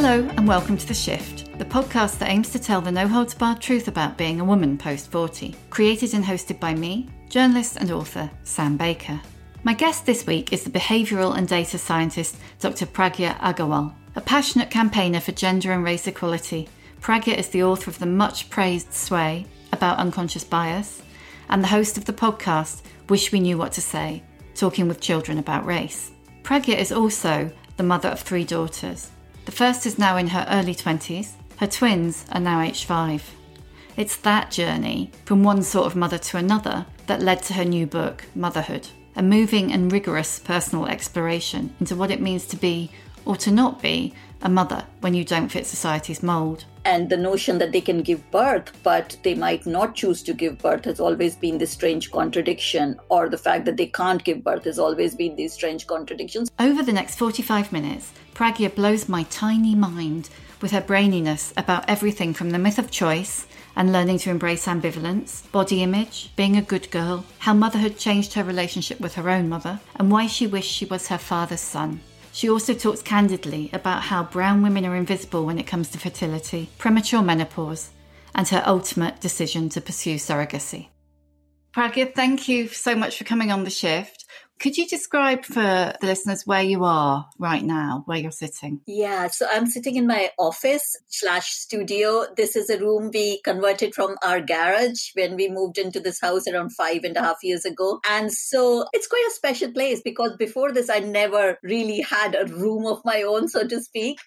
Hello, and welcome to The Shift, the podcast that aims to tell the no holds barred truth about being a woman post 40. Created and hosted by me, journalist and author Sam Baker. My guest this week is the behavioural and data scientist Dr. Pragya Agarwal. A passionate campaigner for gender and race equality, Pragya is the author of the much praised Sway about unconscious bias and the host of the podcast Wish We Knew What to Say, talking with children about race. Pragya is also the mother of three daughters. The first is now in her early 20s, her twins are now age 5. It's that journey, from one sort of mother to another, that led to her new book, Motherhood, a moving and rigorous personal exploration into what it means to be, or to not be, a mother when you don't fit society's mould. And the notion that they can give birth, but they might not choose to give birth, has always been this strange contradiction, or the fact that they can't give birth has always been these strange contradictions. Over the next 45 minutes, Pragya blows my tiny mind with her braininess about everything from the myth of choice and learning to embrace ambivalence, body image, being a good girl, how motherhood changed her relationship with her own mother, and why she wished she was her father's son. She also talks candidly about how brown women are invisible when it comes to fertility, premature menopause, and her ultimate decision to pursue surrogacy. Pragya, thank you so much for coming on the shift. Could you describe for the listeners where you are right now, where you're sitting? Yeah, so I'm sitting in my office slash studio. This is a room we converted from our garage when we moved into this house around five and a half years ago. And so it's quite a special place because before this, I never really had a room of my own, so to speak.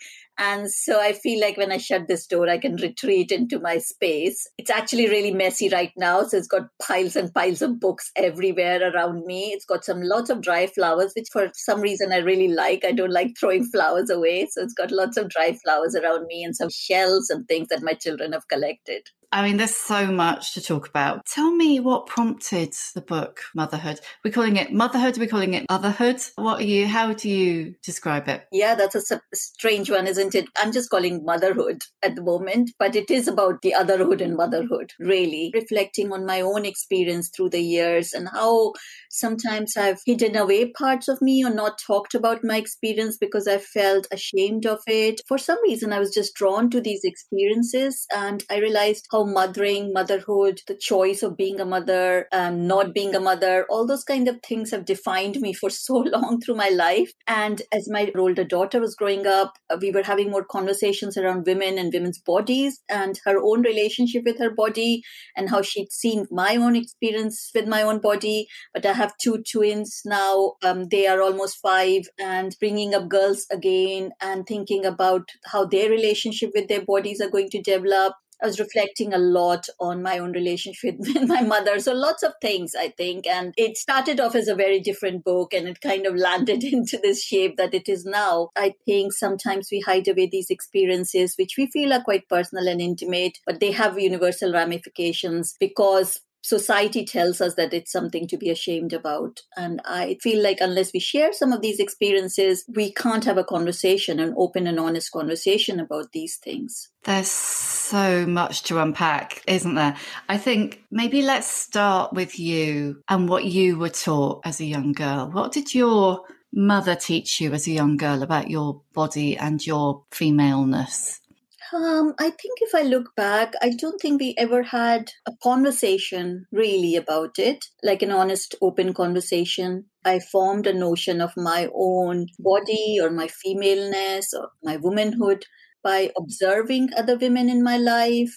And so I feel like when I shut this door, I can retreat into my space. It's actually really messy right now. So it's got piles and piles of books everywhere around me. It's got some lots of dry flowers, which for some reason I really like. I don't like throwing flowers away. So it's got lots of dry flowers around me and some shells and things that my children have collected. I mean, there's so much to talk about. Tell me what prompted the book Motherhood. We're calling it Motherhood. We're calling it Otherhood. What are you? How do you describe it? Yeah, that's a strange one, isn't it? I'm just calling motherhood at the moment, but it is about the otherhood and motherhood. Really reflecting on my own experience through the years and how sometimes I've hidden away parts of me or not talked about my experience because I felt ashamed of it. For some reason, I was just drawn to these experiences, and I realized how mothering, motherhood, the choice of being a mother, um, not being a mother, all those kind of things have defined me for so long through my life. And as my older daughter was growing up, uh, we were having more conversations around women and women's bodies and her own relationship with her body and how she'd seen my own experience with my own body. But I have two twins now. Um, they are almost five and bringing up girls again and thinking about how their relationship with their bodies are going to develop I was reflecting a lot on my own relationship with my mother. So lots of things, I think. And it started off as a very different book and it kind of landed into this shape that it is now. I think sometimes we hide away these experiences, which we feel are quite personal and intimate, but they have universal ramifications because society tells us that it's something to be ashamed about. And I feel like unless we share some of these experiences, we can't have a conversation, an open and honest conversation about these things. There's so much to unpack, isn't there? I think maybe let's start with you and what you were taught as a young girl. What did your mother teach you as a young girl about your body and your femaleness? Um, I think if I look back, I don't think we ever had a conversation really about it, like an honest, open conversation. I formed a notion of my own body or my femaleness or my womanhood by observing other women in my life,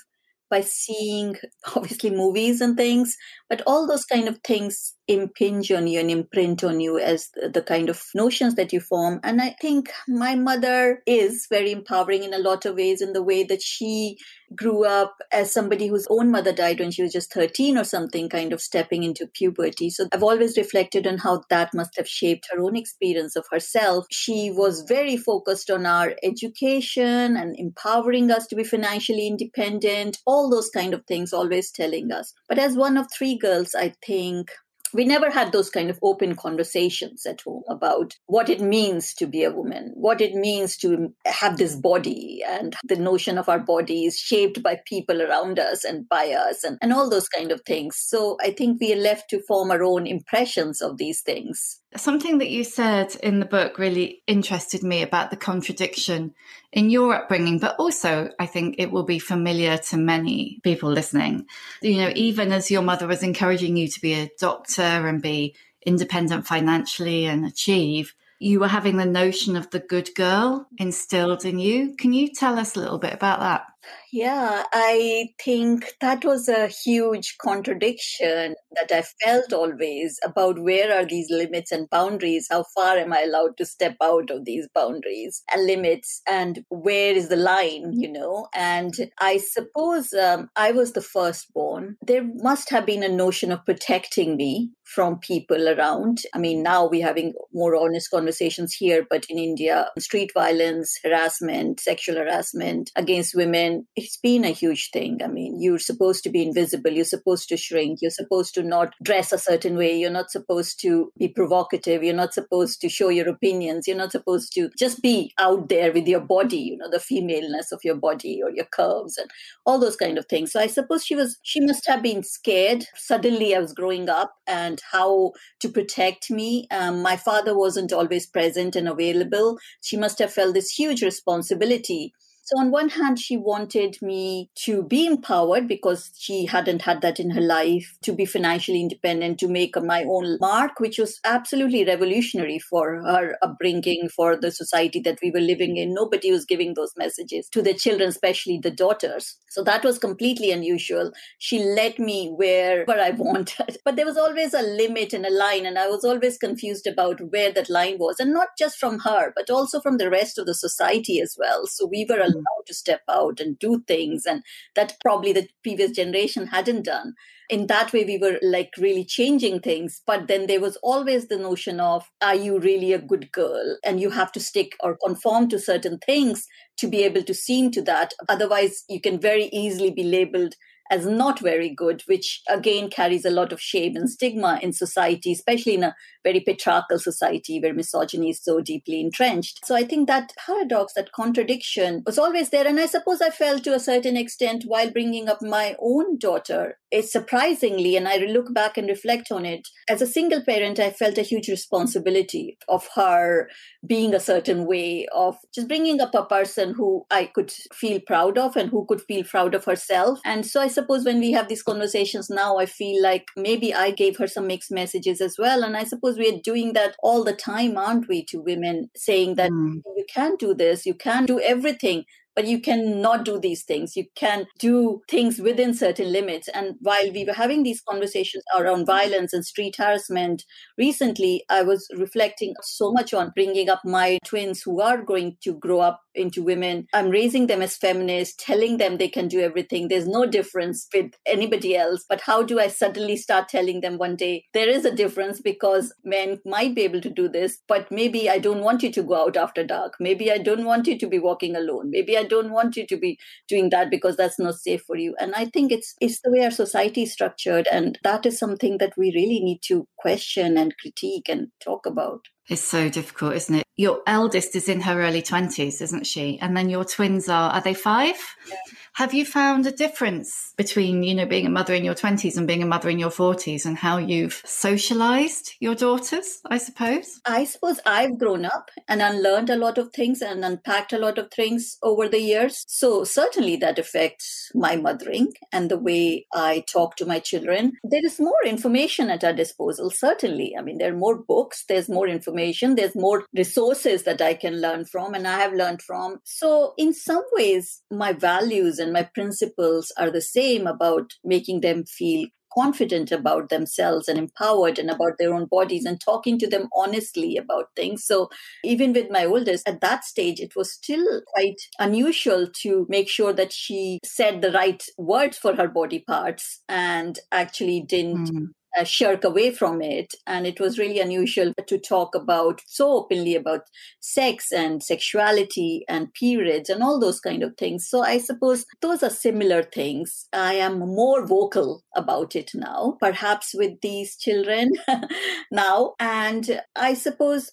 by seeing obviously movies and things, but all those kind of things impinge on you and imprint on you as the, kind of notions that you form. And I think my mother is very empowering in a lot of ways in the way that she grew up as somebody whose own mother died when she was just 13 or something, kind of stepping into puberty. So I've always reflected on how that must have shaped her own experience of herself. She was very focused on our education and empowering us to be financially independent, all those kind of things, always telling us. But as one of three girls, I think we never had those kind of open conversations at home about what it means to be a woman, what it means to have this body, and the notion of our body is shaped by people around us and by us, and, and all those kind of things. So I think we are left to form our own impressions of these things. Something that you said in the book really interested me about the contradiction in your upbringing, but also I think it will be familiar to many people listening. You know, even as your mother was encouraging you to be a doctor and be independent financially and achieve, you were having the notion of the good girl instilled in you. Can you tell us a little bit about that? Yeah, I think that was a huge contradiction that I felt always about where are these limits and boundaries? How far am I allowed to step out of these boundaries and limits? And where is the line, you know? And I suppose um, I was the firstborn. There must have been a notion of protecting me from people around. I mean, now we're having more honest conversations here, but in India, street violence, harassment, sexual harassment against women, it's been a huge thing. I mean, you're supposed to be invisible, you're supposed to shrink, you're supposed to not dress a certain way, you're not supposed to be provocative, you're not supposed to show your opinions, you're not supposed to just be out there with your body, you know, the femaleness of your body or your curves and all those kind of things. So I suppose she was, she must have been scared. Suddenly I was growing up and how to protect me. Um, my father wasn't always present and available. She must have felt this huge responsibility so, on one hand, she wanted me to be empowered because she hadn't had that in her life, to be financially independent, to make my own mark, which was absolutely revolutionary for her upbringing, for the society that we were living in. Nobody was giving those messages to the children, especially the daughters. So, that was completely unusual. She let me wherever I wanted, but there was always a limit and a line, and I was always confused about where that line was, and not just from her, but also from the rest of the society as well. So, we were allowed to step out and do things and that probably the previous generation hadn't done. In that way we were like really changing things but then there was always the notion of are you really a good girl? And you have to stick or conform to certain things to be able to seem to that. Otherwise you can very easily be labeled as not very good, which again carries a lot of shame and stigma in society, especially in a very patriarchal society where misogyny is so deeply entrenched. So I think that paradox, that contradiction was always there. And I suppose I felt to a certain extent while bringing up my own daughter. It's surprisingly, and I look back and reflect on it, as a single parent, I felt a huge responsibility of her being a certain way, of just bringing up a person who I could feel proud of and who could feel proud of herself. And so I suppose when we have these conversations now, I feel like maybe I gave her some mixed messages as well. And I suppose we're doing that all the time, aren't we, to women, saying that mm. you can do this, you can do everything but you cannot do these things. You can do things within certain limits. And while we were having these conversations around violence and street harassment recently, I was reflecting so much on bringing up my twins who are going to grow up into women. I'm raising them as feminists, telling them they can do everything. There's no difference with anybody else. But how do I suddenly start telling them one day there is a difference because men might be able to do this, but maybe I don't want you to go out after dark. Maybe I don't want you to be walking alone. Maybe I don't want you to be doing that because that's not safe for you. And I think it's it's the way our society is structured, and that is something that we really need to question and critique and talk about. It's so difficult, isn't it? Your eldest is in her early 20s, isn't she? And then your twins are, are they five? Yeah. Have you found a difference between, you know, being a mother in your 20s and being a mother in your 40s and how you've socialized your daughters, I suppose? I suppose I've grown up and unlearned a lot of things and unpacked a lot of things over the years. So certainly that affects my mothering and the way I talk to my children. There is more information at our disposal, certainly. I mean, there are more books, there's more information, there's more resources that I can learn from and I have learned from. So in some ways, my values and my principles are the same about making them feel confident about themselves and empowered and about their own bodies and talking to them honestly about things. So even with my oldest at that stage, it was still quite unusual to make sure that she said the right words for her body parts and actually didn't mm uh, shirk away from it. And it was really unusual to talk about so openly about sex and sexuality and periods and all those kind of things. So I suppose those are similar things. I am more vocal about it now, perhaps with these children now. And I suppose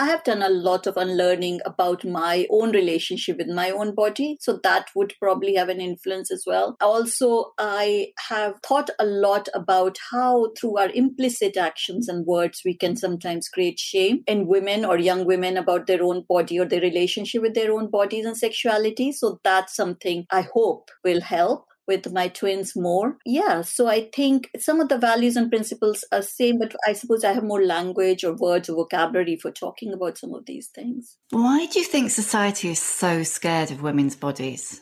I have done a lot of unlearning about my own relationship with my own body. So that would probably have an influence as well. Also, I have thought a lot about how, through our implicit actions and words, we can sometimes create shame in women or young women about their own body or their relationship with their own bodies and sexuality. So that's something I hope will help with my twins more. Yeah, so I think some of the values and principles are same, but I suppose I have more language or words or vocabulary for talking about some of these things. Why do you think society is so scared of women's bodies?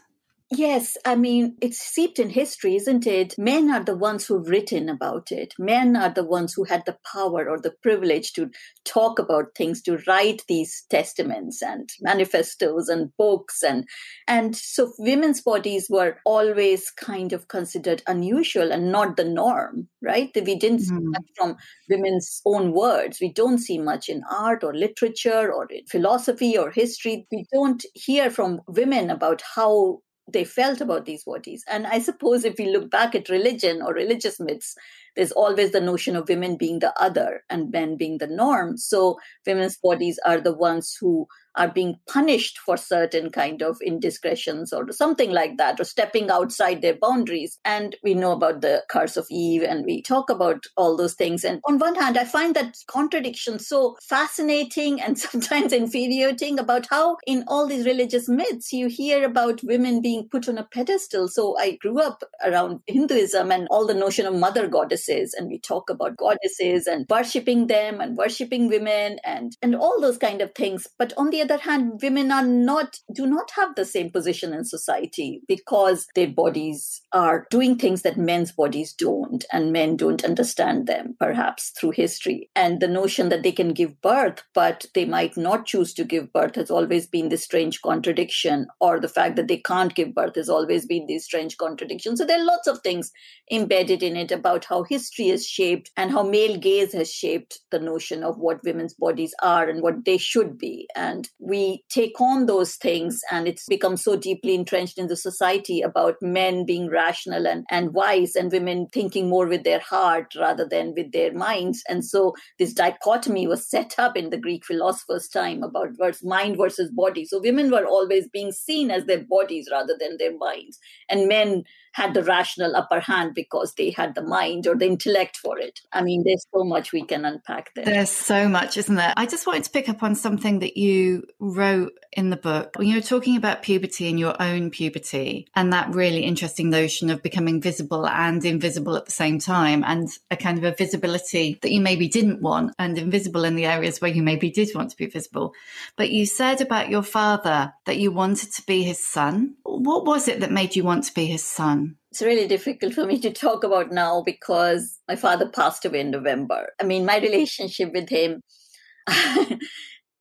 Yes, I mean, it's seeped in history, isn't it? Men are the ones who've written about it. Men are the ones who had the power or the privilege to talk about things, to write these testaments and manifestos and books. And, and so women's bodies were always kind of considered unusual and not the norm, right? We didn't see mm. much from women's own words. We don't see much in art or literature or in philosophy or history. We don't hear from women about how they felt about these bodies. And I suppose if we look back at religion or religious myths, there's always the notion of women being the other and men being the norm. So women's bodies are the ones who are being punished for certain kind of indiscretions or something like that or stepping outside their boundaries. And we know about the curse of eve and we talk about all those things. And on one hand i find that contradiction so fascinating and sometimes infuriating about how in all these religious myths you hear about women being put on a pedestal. So i grew up around hinduism and all the notion of mother goddesses and we talk about goddesses and worshipping them and worshipping women and and all those kind of things. But on the other hand, women are not, do not have the same position in society because their bodies are doing things that men's bodies don't, and men don't understand them, perhaps through history. And the notion that they can give birth, but they might not choose to give birth has always been this strange contradiction, or the fact that they can't give birth has always been this strange contradiction. So there are lots of things embedded in it about how history is shaped and how male gaze has shaped the notion of what women's bodies are and what they should be. And we take on those things and it's become so deeply entrenched in the society about men being rational and, and wise and women thinking more with their heart rather than with their minds. And so this dichotomy was set up in the Greek philosophers' time about mind versus body. So women were always being seen as their bodies rather than their minds. And men had the rational upper hand because they had the mind or the intellect for it. I mean, there's so much we can unpack there. There's so much, isn't there? I just wanted to pick up on something that you wrote in the book when you were talking about puberty and your own puberty and that really interesting notion of becoming visible and invisible at the same time and a kind of a visibility that you maybe didn't want and invisible in the areas where you maybe did want to be visible. But you said about your father that you wanted to be his son. What was it that made you want to be his son? It's really difficult for me to talk about now because my father passed away in November. I mean, my relationship with him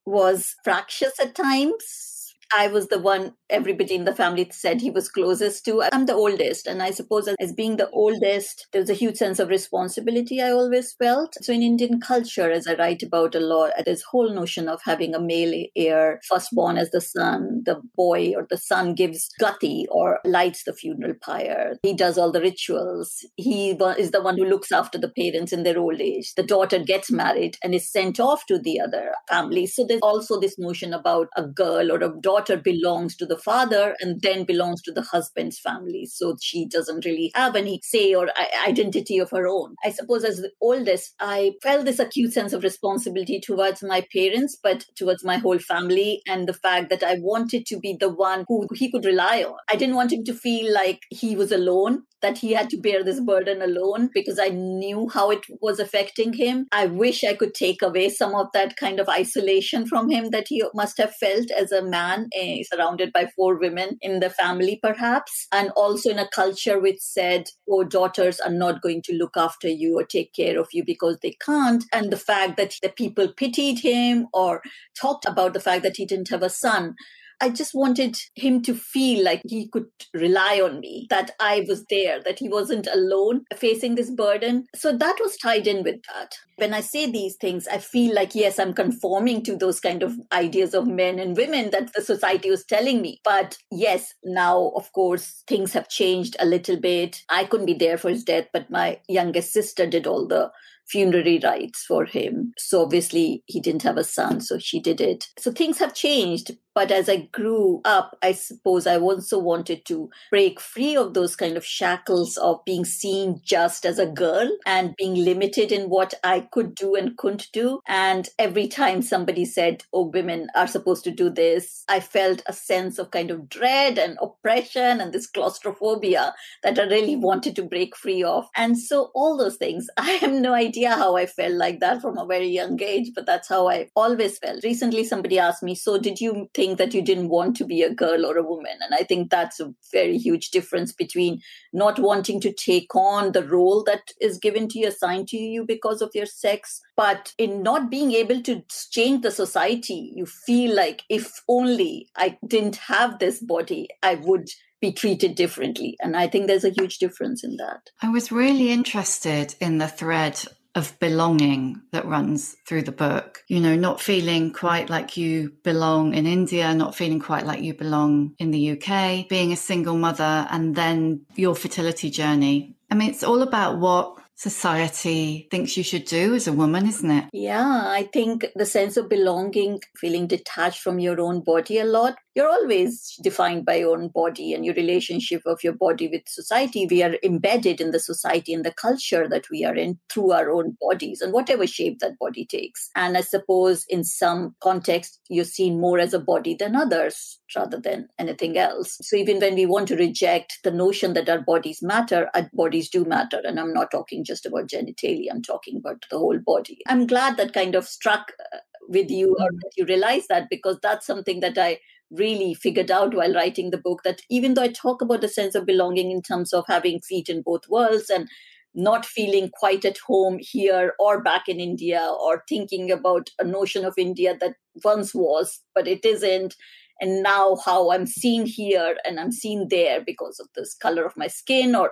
was fractious at times. I was the one everybody in the family said he was closest to. I'm the oldest. And I suppose as being the oldest, there's a huge sense of responsibility I always felt. So in Indian culture, as I write about a lot, this whole notion of having a male heir, firstborn as the son, the boy or the son gives gati or lights the funeral pyre. He does all the rituals. He is the one who looks after the parents in their old age. The daughter gets married and is sent off to the other family. So there's also this notion about a girl or a daughter belongs to the father and then belongs to the husband's family. So she doesn't really have any say or identity of her own. I suppose as the oldest, I felt this acute sense of responsibility towards my parents, but towards my whole family and the fact that I wanted to be the one who he could rely on. I didn't want him to feel like he was alone that he had to bear this burden alone because I knew how it was affecting him. I wish I could take away some of that kind of isolation from him that he must have felt as a man eh, surrounded by four women in the family, perhaps, and also in a culture which said, oh, daughters are not going to look after you or take care of you because they can't. And the fact that the people pitied him or talked about the fact that he didn't have a son I just wanted him to feel like he could rely on me, that I was there, that he wasn't alone facing this burden. So that was tied in with that. When I say these things, I feel like, yes, I'm conforming to those kind of ideas of men and women that the society was telling me. But yes, now, of course, things have changed a little bit. I couldn't be there for his death, but my youngest sister did all the funerary rites for him. So obviously he didn't have a son, so she did it. So things have changed. But as I grew up, I suppose I also wanted to break free of those kind of shackles of being seen just as a girl and being limited in what I could do and couldn't do. And every time somebody said, oh, women are supposed to do this, I felt a sense of kind of dread and oppression and this claustrophobia that I really wanted to break free of. And so all those things, I have no idea how I felt like that from a very young age, but that's how I always felt. Recently, somebody asked me, so did you think think that you didn't want to be a girl or a woman. And I think that's a very huge difference between not wanting to take on the role that is given to you, assigned to you because of your sex, but in not being able to change the society, you feel like if only I didn't have this body, I would be treated differently. And I think there's a huge difference in that. I was really interested in the thread of belonging that runs through the book. You know, not feeling quite like you belong in India, not feeling quite like you belong in the UK, being a single mother, and then your fertility journey. I mean, it's all about what society thinks you should do as a woman, isn't it? Yeah, I think the sense of belonging, feeling detached from your own body a lot, you're always defined by your own body and your relationship of your body with society. We are embedded in the society and the culture that we are in through our own bodies and whatever shape that body takes. And I suppose in some context, you're seen more as a body than others rather than anything else. So even when we want to reject the notion that our bodies matter, our bodies do matter. And I'm not talking just about genitalia, I'm talking about the whole body. I'm glad that kind of struck uh, with you or mm. that you realize that because that's something that I really figured out while writing the book that even though I talk about the sense of belonging in terms of having feet in both worlds and not feeling quite at home here or back in India or thinking about a notion of India that once was, but it isn't. And now, how I'm seen here and I'm seen there because of this color of my skin or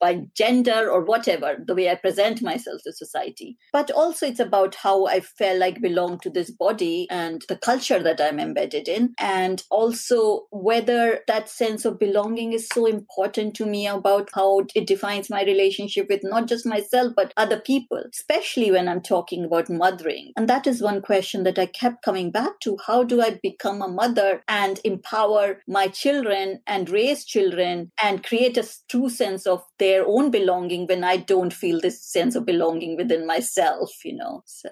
by gender or whatever, the way I present myself to society. But also, it's about how I feel like belong to this body and the culture that I'm embedded in, and also whether that sense of belonging is so important to me about how it defines my relationship with not just myself, but other people, especially when I'm talking about mothering. And that is one question that I kept coming back to. How do I become a mother and empower my children and raise children and create a true sense of their own belonging when I don't feel this sense of belonging within myself, you know. So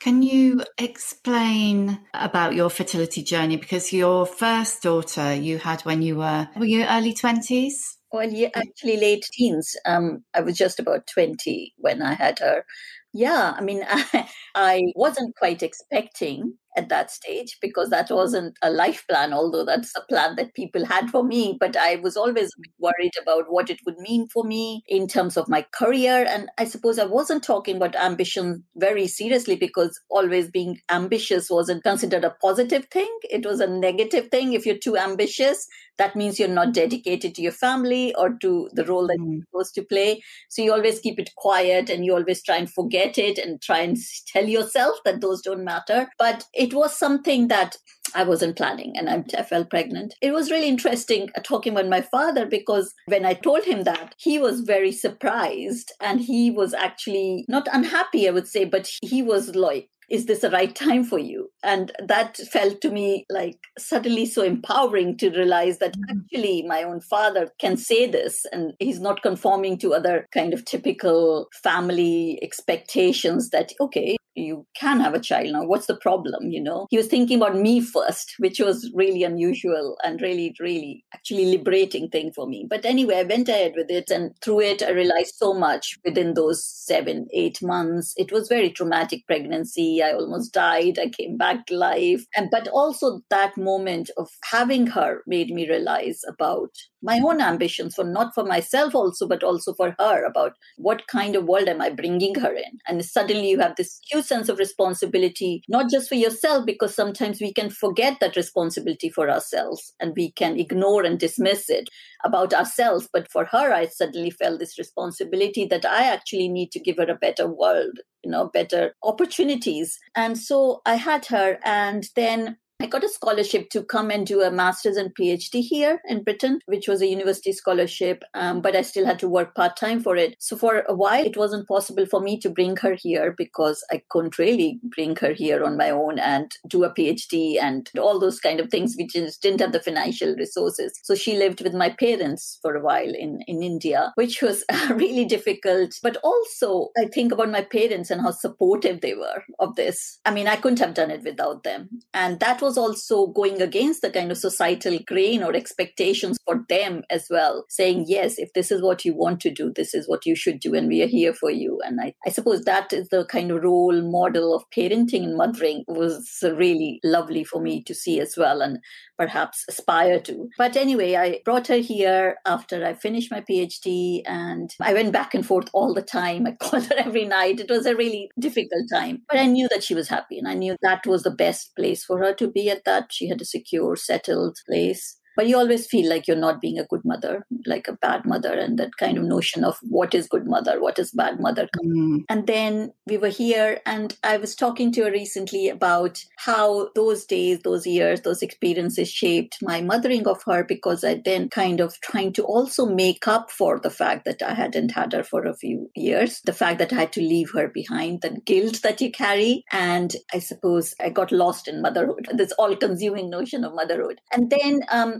can you explain about your fertility journey? Because your first daughter you had when you were were you early twenties? Well, yeah, actually late teens. Um, I was just about twenty when I had her. Yeah, I mean, I, I wasn't quite expecting at that stage because that wasn't a life plan, although that's a plan that people had for me. But I was always worried about what it would mean for me in terms of my career. And I suppose I wasn't talking about ambition very seriously because always being ambitious wasn't considered a positive thing. It was a negative thing. If you're too ambitious, that means you're not dedicated to your family or to the role that mm. you're supposed to play. So you always keep it quiet and you always try and forget it and try and tell yourself that those don't matter. But it was something that I wasn't planning and I felt pregnant. It was really interesting uh, talking about my father because when I told him that, he was very surprised and he was actually not unhappy, I would say, but he was like, is this the right time for you? And that felt to me like suddenly so empowering to realize that mm-hmm. actually my own father can say this and he's not conforming to other kind of typical family expectations that, okay, you can have a child now. What's the problem? You know, he was thinking about me first, which was really unusual and really, really actually liberating thing for me. But anyway, I went ahead with it, and through it, I realized so much within those seven, eight months. It was very traumatic pregnancy. I almost died. I came back to life, and but also that moment of having her made me realize about my own ambitions for not for myself also but also for her about what kind of world am i bringing her in and suddenly you have this huge sense of responsibility not just for yourself because sometimes we can forget that responsibility for ourselves and we can ignore and dismiss it about ourselves. But for her i suddenly felt this responsibility that i actually need to give her a better world you know better opportunities. And so i had her and then I got a scholarship to come and do a master's and PhD here in Britain, which was a university scholarship, um, but I still had to work part time for it. So for a while, it wasn't possible for me to bring her here because I couldn't really bring her here on my own and do a PhD and all those kind of things, which just didn't have the financial resources. So she lived with my parents for a while in, in India, which was really difficult. But also, I think about my parents and how supportive they were of this. I mean, I couldn't have done it without them. And that was was also going against the kind of societal grain or expectations for them as well, saying, yes, if this is what you want to do, this is what you should do, and we are here for you. And I, I suppose that is the kind of role model of parenting and mothering was really lovely for me to see as well. And perhaps aspire to. But anyway, I brought her here after I finished my PhD and I went back and forth all the time. I called her every night. It was a really difficult time, but I knew that she was happy and I knew that was the best place for her to be at that. She had a secure, settled place but you always feel like you're not being a good mother like a bad mother and that kind of notion of what is good mother what is bad mother. Mm. and then we were here and i was talking to her recently about how those days those years those experiences shaped my mothering of her because i then kind of trying to also make up for the fact that i hadn't had her for a few years the fact that i had to leave her behind the guilt that you carry. And i suppose i got lost in motherhood this all consuming notion of motherhood. And then um,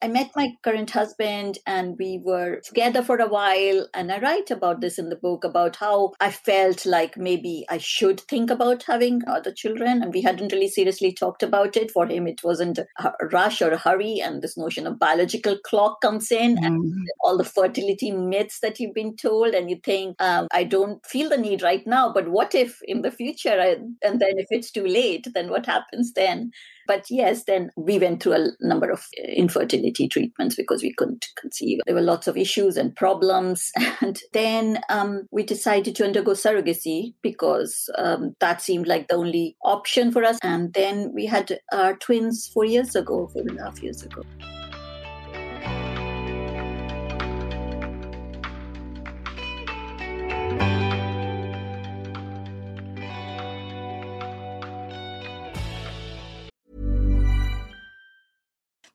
I met my current husband and we were together for a while. And I write about this in the book about how I felt like maybe I should think about having other children. And we hadn't really seriously talked about it. For him, it wasn't a rush or a hurry. And this notion of biological clock comes in mm-hmm. and all the fertility myths that you've been told. And you think, um, I don't feel the need right now, but what if in the future? I, and then if it's too late, then what happens then? But yes, then we went through a number of uh, infertility treatments because we couldn't conceive. There were lots of issues and problems. And then um, we decided to undergo surrogacy because um, that seemed like the only option for us. And then we had our twins four years ago, four and a half years ago.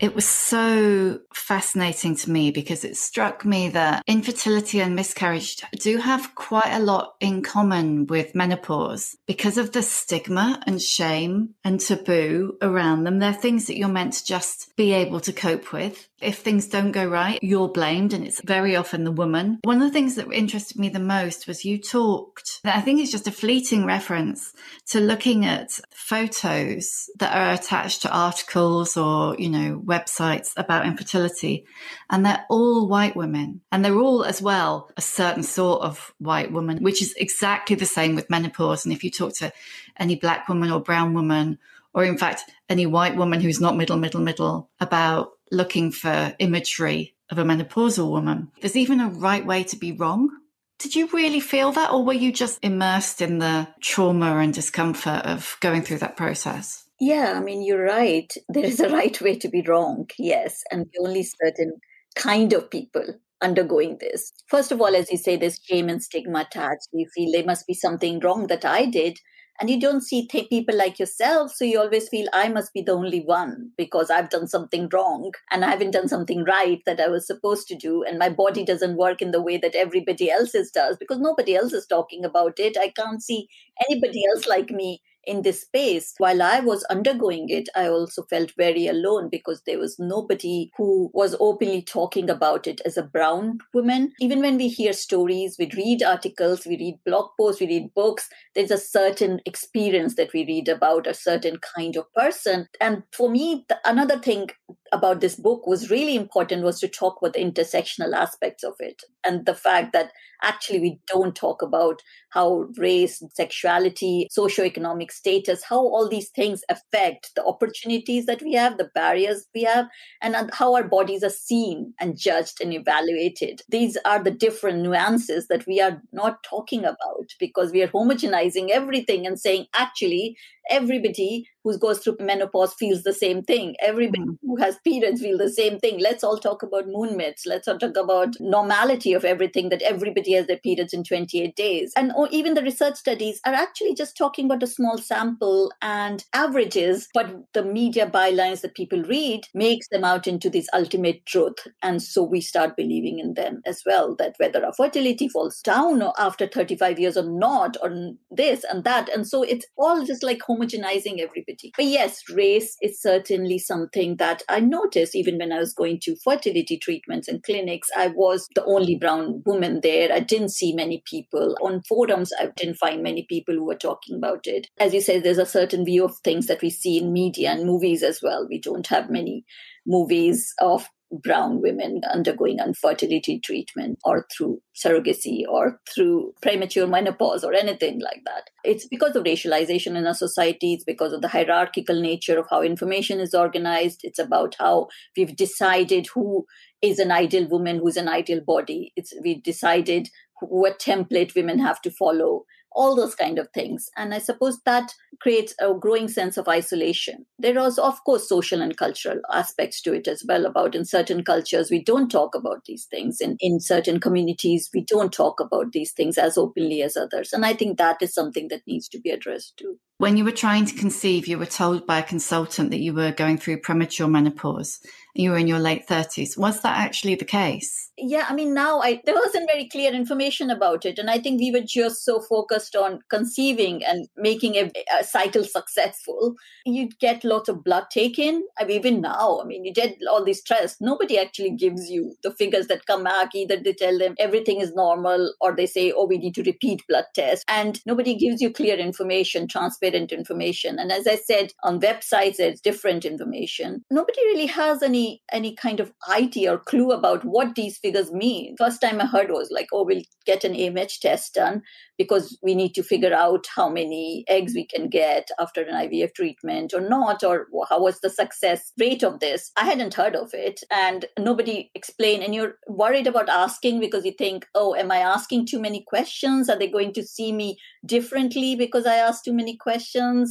It was so fascinating to me because it struck me that infertility and miscarriage do have quite a lot in common with menopause because of the stigma and shame and taboo around them. They're things that you're meant to just be able to cope with. If things don't go right, you're blamed, and it's very often the woman. One of the things that interested me the most was you talked, I think it's just a fleeting reference to looking at photos that are attached to articles or, you know, websites about infertility. And they're all white women. And they're all, as well, a certain sort of white woman, which is exactly the same with menopause. And if you talk to any black woman or brown woman, or in fact, any white woman who's not middle, middle, middle about looking for imagery of a menopausal woman, there's even a right way to be wrong. Did you really feel that, or were you just immersed in the trauma and discomfort of going through that process? Yeah, I mean, you're right. There is a right way to be wrong, yes, and only certain kind of people undergoing this. First of all, as you say, there's shame and stigma attached. You feel there must be something wrong that I did. And you don't see th- people like yourself. So you always feel I must be the only one because I've done something wrong and I haven't done something right that I was supposed to do. And my body doesn't work in the way that everybody else's does because nobody else is talking about it. I can't see anybody else like me in this space. While I was undergoing it, I also felt very alone because there was nobody who was openly talking about it as a brown woman. Even when we hear stories, we read articles, we read blog posts, we read books, there's a certain experience that we read about a certain kind of person. And for me, the, another thing about this book was really important was to talk about the intersectional aspects of it and the fact that actually we don't talk about how race, sexuality, socioeconomic status, how all these things affect the opportunities that we have, the barriers we have, and how our bodies are seen and judged and evaluated. These are the different nuances that we are not talking about because we are homogenizing everything and saying, actually, everybody who goes through menopause feels the same thing. Everybody mm. who has periods feel the same thing. Let's all talk about moon myths. Let's all talk about normality of everything that everybody has their periods in 28 days. And or even the research studies are actually just talking about a small sample and averages, but the media bylines that people read makes them out into this ultimate truth. And so we start believing in them as well, that whether our fertility falls down after 35 years or not, or this and that. And so it's all just like homogenizing everybody. But yes, race is certainly something that I noticed even when I was going to fertility treatments and clinics. I was the only brown woman there. I didn't see many people. On forums, I didn't find many people who were talking about it. As you said, there's a certain view of things that we see in media and movies as well. We don't have many movies of brown women undergoing infertility treatment or through surrogacy or through premature menopause or anything like that. It's because of racialization in our society. It's because of the hierarchical nature of how information is organized. It's about how we've decided who is an ideal woman, who's an ideal body. It's we decided what template women have to follow all those kind of things. And I suppose that creates a growing sense of isolation. There is, of course, social and cultural aspects to it as well. About in certain cultures, we don't talk about these things. In, in certain communities, we don't talk about these things as openly as others. And I think that is something that needs to be addressed too. When you were trying to conceive, you were told by a consultant that you were going through premature menopause. you were in your late 30s. Was that actually the case? Yeah, I mean, now I there wasn't very clear information about it. And I think we were just so focused on conceiving and making a, a cycle successful. You'd get lots of blood taken. I mean, even now, I mean, you did all these tests. Nobody actually gives you the figures that come back. Either they tell them everything is normal or they say, oh, we need to repeat blood tests. And nobody gives you clear information, transparent information. And as I said, on websites, there's different information. Nobody really has any any any kind of idea or clue about what these figures mean. First time I heard was like, oh, we'll get an AMH test done because we need to figure out how many eggs we can get after an IVF treatment or not, or how was the success rate of this. I hadn't heard of it and nobody explained. And you're worried about asking because you think, oh, am I asking too many questions? Are they going to see me differently because I asked too many questions?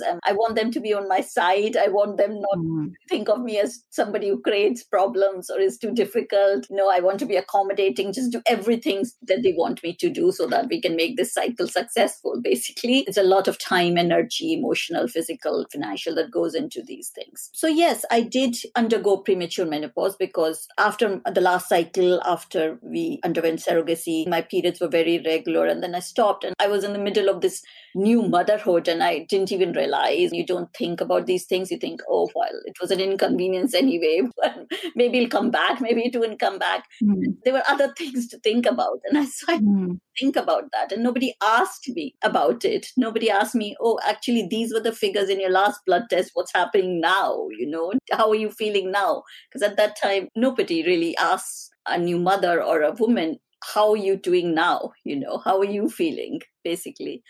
And I want them to be on my side. I want them not mm. to think of me as somebody who creates problems or is too difficult. No, I want to be accommodating, just do everything that they want me to do so that we can make this cycle successful. Basically, it's a lot of time, energy, emotional, physical, financial that goes into these things. So, yes, I did undergo premature menopause because after the last cycle, after we underwent surrogacy, my periods were very regular and then I stopped and I was in the middle of this new motherhood and I didn't even realize you don't think about these things. You think, oh, well, it was an inconvenience anyway. maybe it'll come back. Maybe it won't come back. Mm. There were other things to think about. And I, so I mm. think about that. And nobody asked me about it. Nobody asked me, oh, actually, these were the figures in your last blood test. What's happening now? You know, how are you feeling now? Because at that time, nobody really asks a new mother or a woman, how are you doing now? You know, how are you feeling, basically.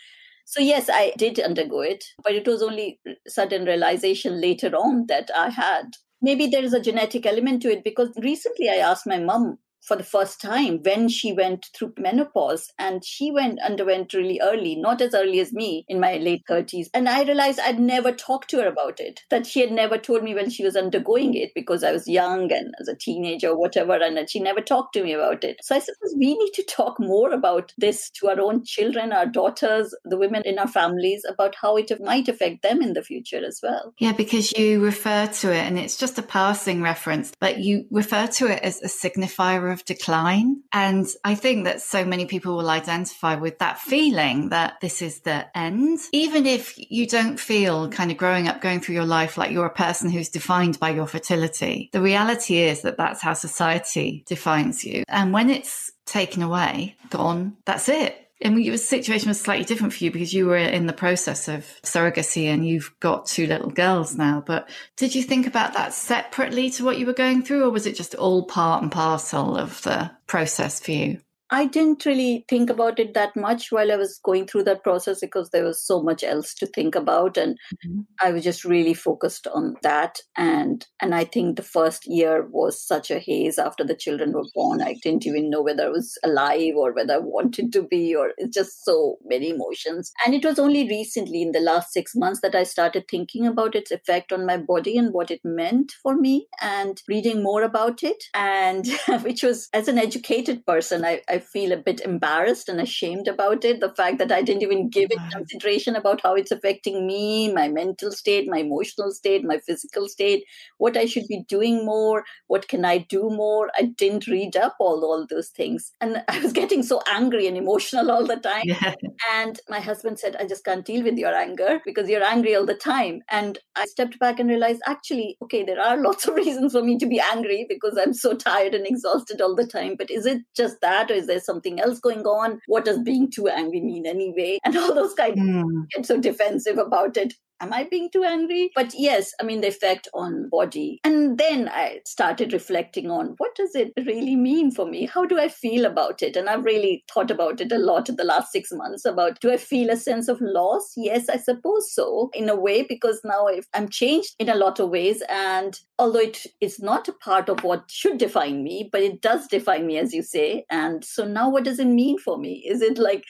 So, yes, I did undergo it, but it was only sudden realization later on that I had. Maybe there is a genetic element to it because recently I asked my mom for the first time when she went through menopause and she went underwent really early not as early as me in my late 30s and i realized i'd never talked to her about it that she had never told me when she was undergoing it because i was young and as a teenager or whatever and she never talked to me about it. So i suppose we need to talk more about this to our own children our daughters the women in our families about how it might affect them in the future as well. Yeah because you refer to it and it's just a passing reference but you refer to it as a signifier of decline. And I think that so many people will identify with that feeling that this is the end. Even if you don't feel kind of growing up, going through your life like you're a person who's defined by your fertility, the reality is that that's how society defines you. And when it's taken away, gone, that's it and the situation was slightly different for you because you were in the process of surrogacy and you've got two little girls now. But did you think about that separately to what you were going through, or was it just all part and parcel of the process for you? I didn't really think about it that much while I was going through that process because there was so much else to think about and mm-hmm. I was just really focused on that. And and I think the first year was such a haze after the children were born. I didn't even know whether I was alive or whether I wanted to be or it's just so many emotions. And it was only recently in the last 6 months that I started thinking about its effect on my body and what it meant for me and reading more about it. And which was as an educated person I, I feel a bit embarrassed and ashamed about it. The fact that I didn't even give it consideration about how it's affecting me, my mental state, my emotional state, my physical state, what I should be doing more, what can I do more. I didn't read up all, all those things. And I was getting so angry and emotional all the time. Yeah. And my husband said, I just can't deal with your anger because you're angry all the time. And I stepped back and realized actually, okay, there are lots of reasons for me to be angry because I'm so tired and exhausted all the time. But is it just that or is there something else going on? What does being too angry mean anyway? And all those kind mm. of get so defensive about it am I being too angry? But yes, I mean, the effect on body. And then I started reflecting on what does it really mean for me? How do I feel about it? And I've really thought about it a lot in the last six months about do I feel a sense of loss? Yes, I suppose so, in a way, because now I'm changed in a lot of ways. And although it is not a part of what should define me, but it does define me, as you say. And so now what does it mean for me? Is it like,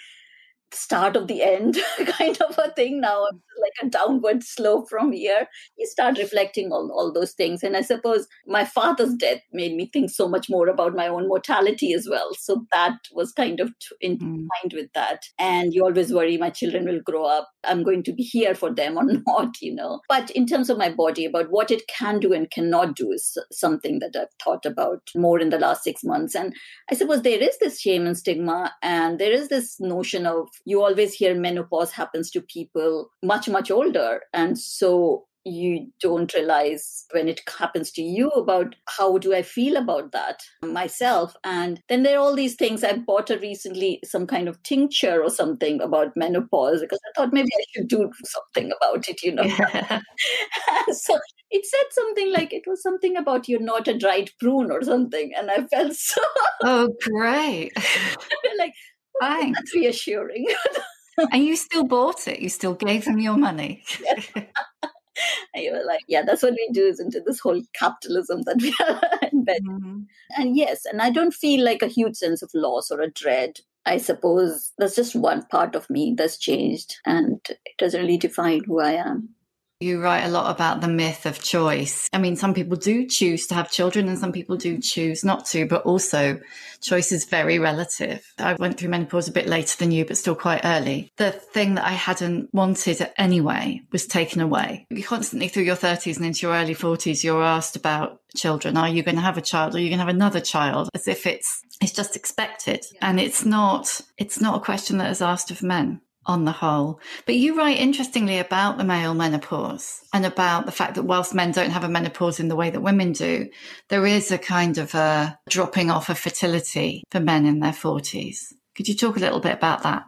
start of the end kind of a thing now like like a downward slope from here. You start reflecting on all those things. And I suppose my father's death made me think so much more about my own mortality as well. So that was kind of entwined mm. with that. And you always worry my children will grow up. I'm going to be here for them or not, you know. But in terms of my body, about what it can do and cannot do is something that I've thought about more in the last six months. And I suppose there is this shame and stigma, and there is this notion of you always hear menopause happens to people much, much older. And so you don't realize when it happens to you about how do I feel about that myself. And then there are all these things. I bought a recently some kind of tincture or something about menopause because I thought maybe I should do something about it, you know. so it said something like it was something about you're not a dried prune or something. And I felt so Oh great. like that's reassuring. and you still bought it. You still gave them your money. and you were like, yeah, that's what we do isn't it? this whole capitalism that we are embedded. Mm-hmm. And yes, and I don't feel like a huge sense of loss or a dread. I suppose that's just one part of me that's changed and it doesn't really define who I am. You write a lot about the myth of choice. I mean, some people do choose to have children and some people do choose not to, but also choice is very relative. I went through menopause a bit later than you, but still quite early. The thing that I hadn't wanted anyway was taken away. You constantly through your 30s and into your early 40s, you're asked about children. Are you going to have a child? Are you going to have another child? As if it's, it's just expected. And it's not, it's not a question that is asked of men on the whole. But you write interestingly about the male menopause and about the fact that whilst men don't have a menopause in the way that women do, there is a kind of a dropping off of fertility for men in their 40s. Could you talk a little bit about that?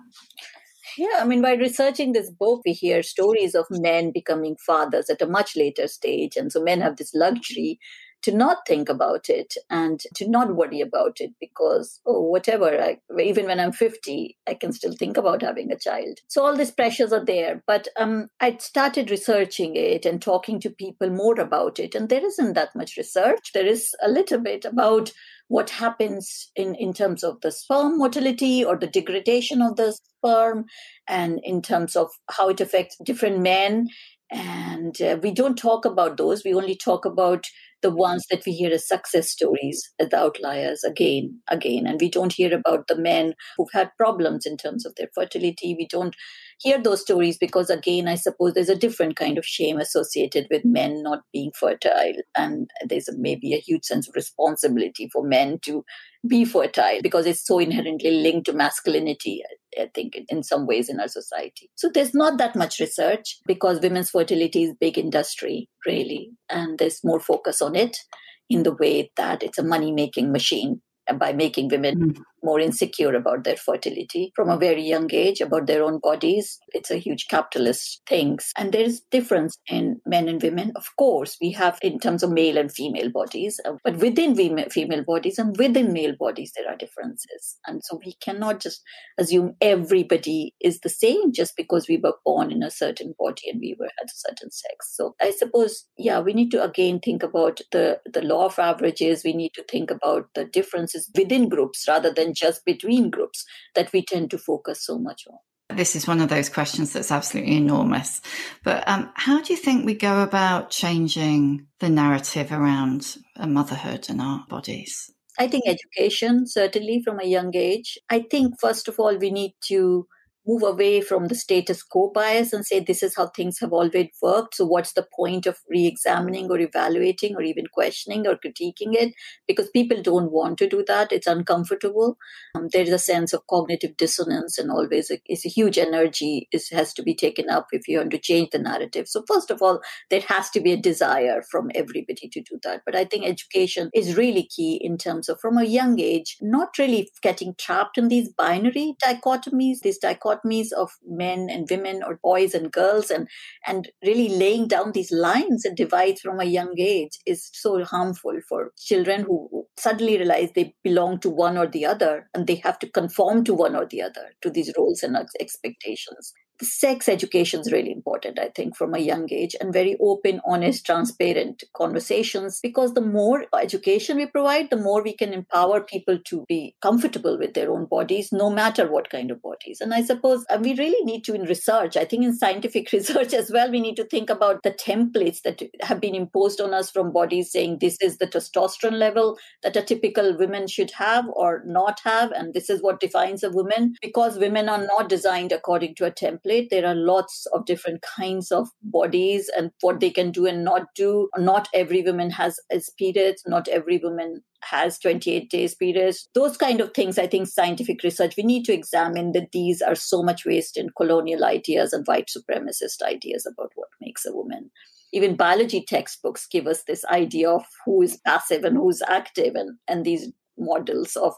Yeah, I mean, by researching this book, we hear stories of men becoming fathers at a much later stage. And so men have this luxury to not think about it and to not worry about it because oh whatever I, even when i'm 50 i can still think about having a child. So all these pressures are there. But um, i started researching it and talking to people more about it and there isn't that much research. There is a little bit about what happens in, in terms of the sperm motility or the degradation of the sperm and in terms of how it affects different men. And uh, we don't talk about those. We only talk about the ones that we hear as success stories as the outliers again again. And we don't hear about the men who've had problems in terms of their fertility. We don't hear those stories because again i suppose there's a different kind of shame associated with men not being fertile and there's maybe a huge sense of responsibility for men to be fertile because it's so inherently linked to masculinity I think, in some ways in our society. So there's not that much research because women's fertility is big industry, really, and there's more focus on it in the way that it's a money making machine by making women mm more insecure about their fertility from a very young age, about their own bodies. It's a huge capitalist thing. And there is difference in men and women. Of course, we have in terms of male and female bodies, uh, but within female bodies and within male bodies, there are differences. And so we cannot just assume everybody is the same just because we were born in a certain body and we were at a certain sex. So I suppose, yeah, we need to again think about the, the law of averages. We need to think about the differences within groups rather than just between groups that we tend to focus so much on. This is one of those questions that's absolutely enormous. But um, how do you think we go about changing the narrative around motherhood and our bodies? I think education, certainly from a young age. I think, first of all, we need to move away from the status quo bias and say this is how things have always worked. So, what's the point of re examining or evaluating or even questioning or critiquing it? Because people don't want to do that. It's uncomfortable. Um, there is a sense of cognitive dissonance, and always a, it's a huge energy is, has to be taken up if you want to change the narrative. So, first of all, there has to be a desire from everybody to do that. But I think education is really key in terms of from a young age, not really getting trapped in these binary dichotomies, these dichotomies dichotomies of men and women or boys and girls and and really laying down these lines and divides from a young age is so harmful for children who suddenly realize they belong to one or the other and they have to conform to one or the other to these roles and expectations sex education is really important, I think, from a young age and very open, honest, transparent conversations because the more education we provide, the more we can empower people to be comfortable with their own bodies, no matter what kind of bodies. And I suppose uh, we really need to, in research, I think in scientific research as well, we need to think about the templates that have been imposed on us from bodies saying this is the testosterone level that a typical woman should have or not have, and this is what defines a woman because women are not designed according to a template there are lots of different kinds of bodies and what they can do and not do. Not every woman has periods. Not every woman has 28 days periods. Those kind of things, I think scientific research, we need to examine that these are so much waste in colonial ideas and white supremacist ideas about what makes a woman even biology textbooks give us this idea of who is passive and who's active and, and these models of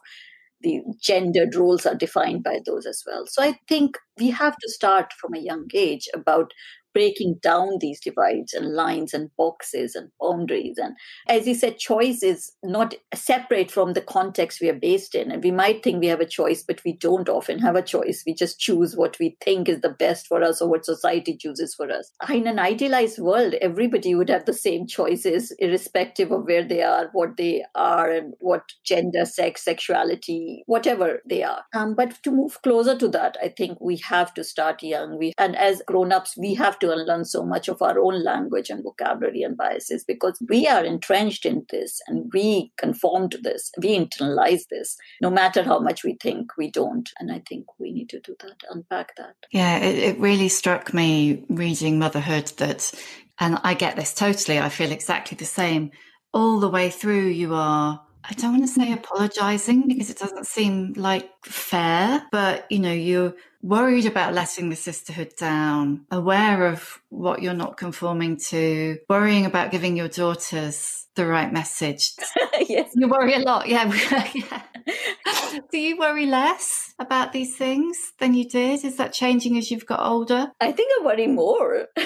the gendered roles are defined by those as well. So I think we have to start from a young age about breaking down these divides and lines and boxes and boundaries. And as you said, choice is not separate from the context we are based in. And we might think we have a choice, but we don't often have a choice. We just choose what we think is the best for us or what society chooses for us. In an idealized world, everybody would have the same choices, irrespective of where they are, what they are, and what gender, sex, sexuality, whatever they are. Um, but to move closer to that, I think we have to start young. We and as grown-ups, we have to to unlearn so much of our own language and vocabulary and biases because we are entrenched in this and we conform to this. We internalize this, no matter how much we think we don't. And I think we need to do that, unpack that. Yeah, it, it really struck me reading Motherhood that, and I get this totally, I feel exactly the same. All the way through, you are I don't want to say apologizing because it doesn't seem like fair, but you know, you're worried about letting the sisterhood down, aware of what you're not conforming to, worrying about giving your daughters the right message. yes. You worry a lot. Yeah. yeah. Do you worry less about these things than you did? Is that changing as you've got older? I think I worry more.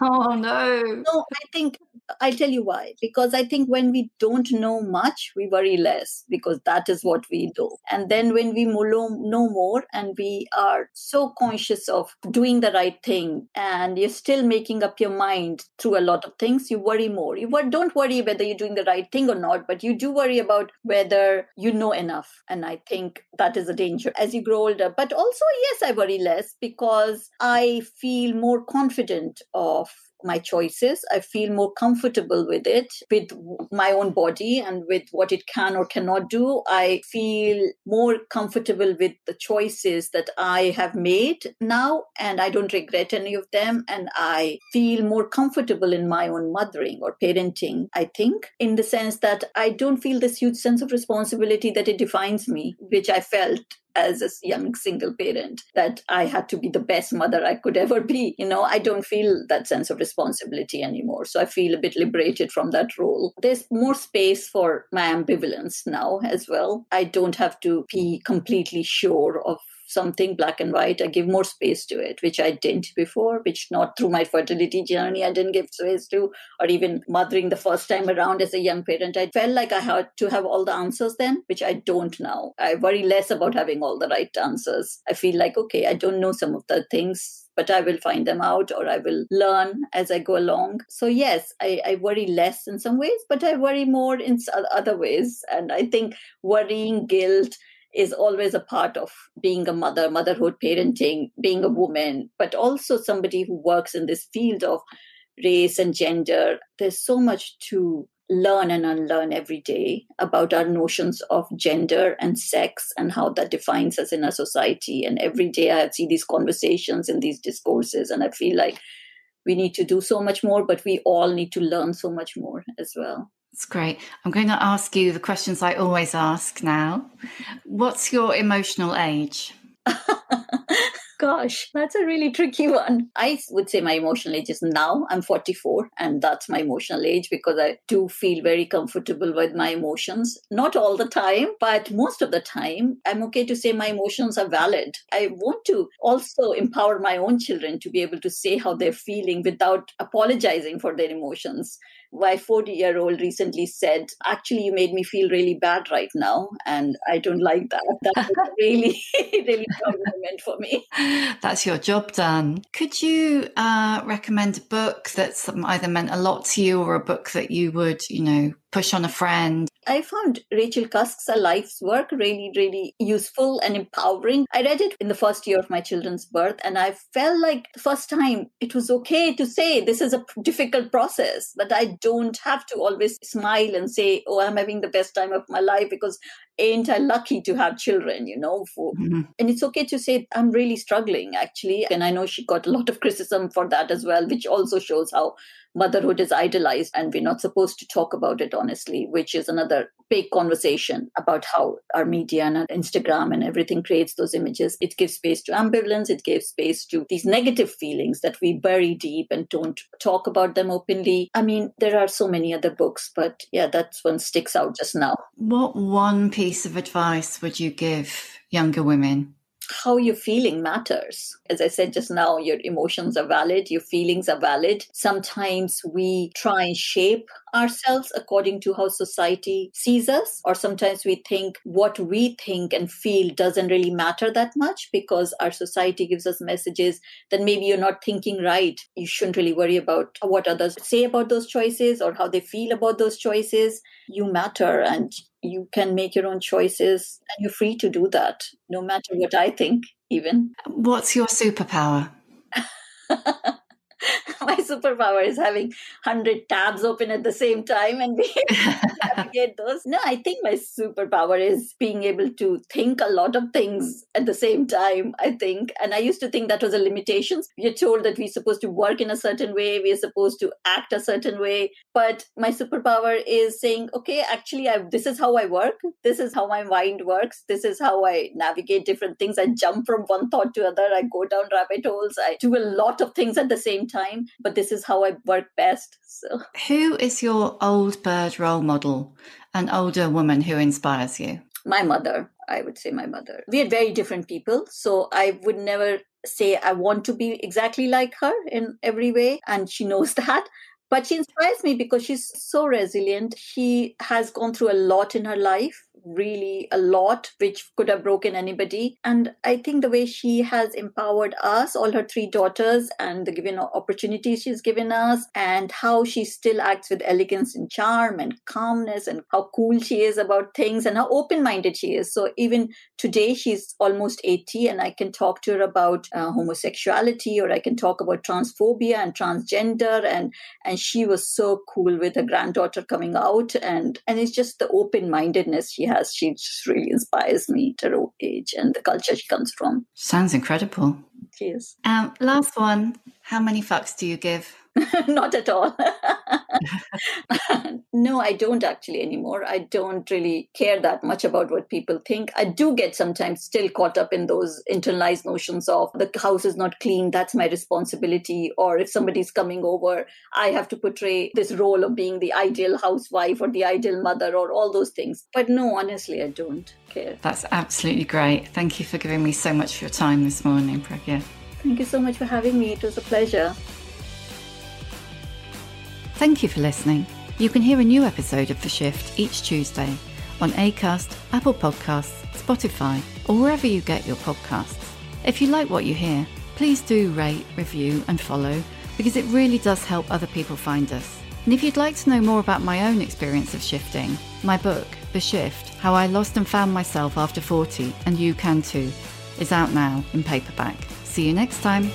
oh, no. No, I think I'll tell you why. Because I think when we don't know much, we worry less because that is what we do. And then when we know more and we are so conscious of doing the right thing and you're still making up your mind through a lot of things, you worry more. You don't worry whether you're doing the right thing or not, but you do worry about whether you know enough. And I think that is a danger as you grow older. But also, yes, I worry less because I feel more confident of my choices. I feel more comfortable with it, with my own body and with what it can or cannot do. I feel more comfortable with the choices that I have made now, and I don't regret any of them. And I feel more comfortable in my own mothering or parenting, I think, in the sense that I don't feel this huge sense of responsibility that it defines me, which I felt as a young single parent that I had to be the best mother I could ever be. You know, I don't feel that sense of responsibility anymore. So I feel a bit liberated from that role. There's more space for my ambivalence now as well. I don't have to be completely sure of something black and white. I give more space to it, which I didn't before, which not through my fertility journey I didn't give space to, or even mothering the first time around as a young parent. I felt like I had to have all the answers then, which I don't now. I worry less about having all the right answers. I feel like, okay, I don't know some of the things but I will find them out or I will learn as I go along. So, yes, I, I, worry less in some ways, but I worry more in other ways. And I think worrying, guilt, is always a part of being a mother, motherhood, parenting, being a woman, but also somebody who works in this field of race and gender. There's so much to learn and unlearn every day about our notions of gender and sex and how that defines us in our society. And every day I see these conversations and these discourses, and I feel like we need to do so much more, but we all need to learn so much more as well. That's great. I'm going to ask you the questions I always ask now. What's your emotional age? Gosh, that's a really tricky one. I would say my emotional age is now. I'm 44, and that's my emotional age because I do feel very comfortable with my emotions. Not all the time, but most of the time, I'm okay to say my emotions are valid. I want to also empower my own children to be able to say how they're feeling without apologizing for their emotions my 40 year old recently said, Actually, you made me feel really bad right now. And I don't like that. That was really, really moment for me. That's your job done. Could you uh, recommend a book that's either meant a lot to you or a book that you would, you know, push on a friend? I found Rachel Cusk's A life's work really, really useful and empowering. I read it in the first year of my children's birth, and I felt like the first time it was okay to say this is a difficult process, that I don't have to always smile and say, Oh, I'm having the best time of my life because ain't I lucky to have children, you know? For, mm-hmm. And it's okay to say, I'm really struggling, actually. And I know she got a lot of criticism for that as well, which also shows how motherhood is idolized and we're not supposed to talk about it honestly, which is another big conversation about how our media and Instagram and everything creates those images. It gives space to ambivalence, it gives space to these negative feelings that we bury deep and don't talk about them openly. I mean, there are so many other books, but yeah, that one sticks out just now. What one piece of advice would you give younger women? How you're feeling matters. As I said just now, your emotions are valid, your feelings are valid. Sometimes we try and shape ourselves according to how society sees us, or sometimes we think what we think and feel doesn't really matter that much because our society gives us messages that maybe you're not thinking right. You shouldn't really worry about what others say about those choices or how they feel about those choices. You matter and you can make your own choices and you're free to do that no matter what i think even what's your superpower my superpower is having 100 tabs open at the same time and being able to navigate those. No, I think my superpower is being able to think a lot of things at the same time, I think. And I used to think that was a limitation. We're told that we're supposed to work in a certain way, we're supposed to act a certain way. But my superpower is saying, okay, actually, I, this is how I work. This is how my mind works. This is how I navigate different things. I jump from one thought to other. I go down rabbit holes. I do a lot of things at the same time but this is how I work best. So, who is your old bird role model? An older woman who inspires you? My mother. I would say my mother. We are very different people, so I would never say I want to be exactly like her in every way, and she knows that. But she inspires me because she's so resilient. She has gone through a lot in her life really a lot, which could have broken anybody. And I think the way she has empowered us, all her three daughters, and the given opportunities she's given us, and how she still acts with elegance and charm and calmness, and how cool she is about things, and how open minded she is. So even today, she's almost 80, and I can talk to her about uh, homosexuality, or I can talk about transphobia and transgender, and and she was so cool with her granddaughter coming out, and and it's just the open mindedness she has. She just really inspires me at her age and the culture she comes from. Sounds incredible. She is. Um, last one. How many fucks do you give? Not at all. no, I don't actually anymore. I don't really care that much about what people think. I do get sometimes still caught up in those internalized notions of the house is not clean, that's my responsibility. Or if somebody's coming over, I have to portray this role of being the ideal housewife or the ideal mother or all those things. But no, honestly, I don't care. That's absolutely great. Thank you for giving me so much for your time this morning, Pragya. Thank you so much for having me. It was a pleasure. Thank you for listening. You can hear a new episode of The Shift each Tuesday on Acast, Apple Podcasts, Spotify, or wherever you get your podcasts. If you like what you hear, please do rate, review, and follow because it really does help other people find us. And if you'd like to know more about my own experience of shifting, my book, The Shift How I Lost and Found Myself After 40, and You Can Too, is out now in paperback. See you next time.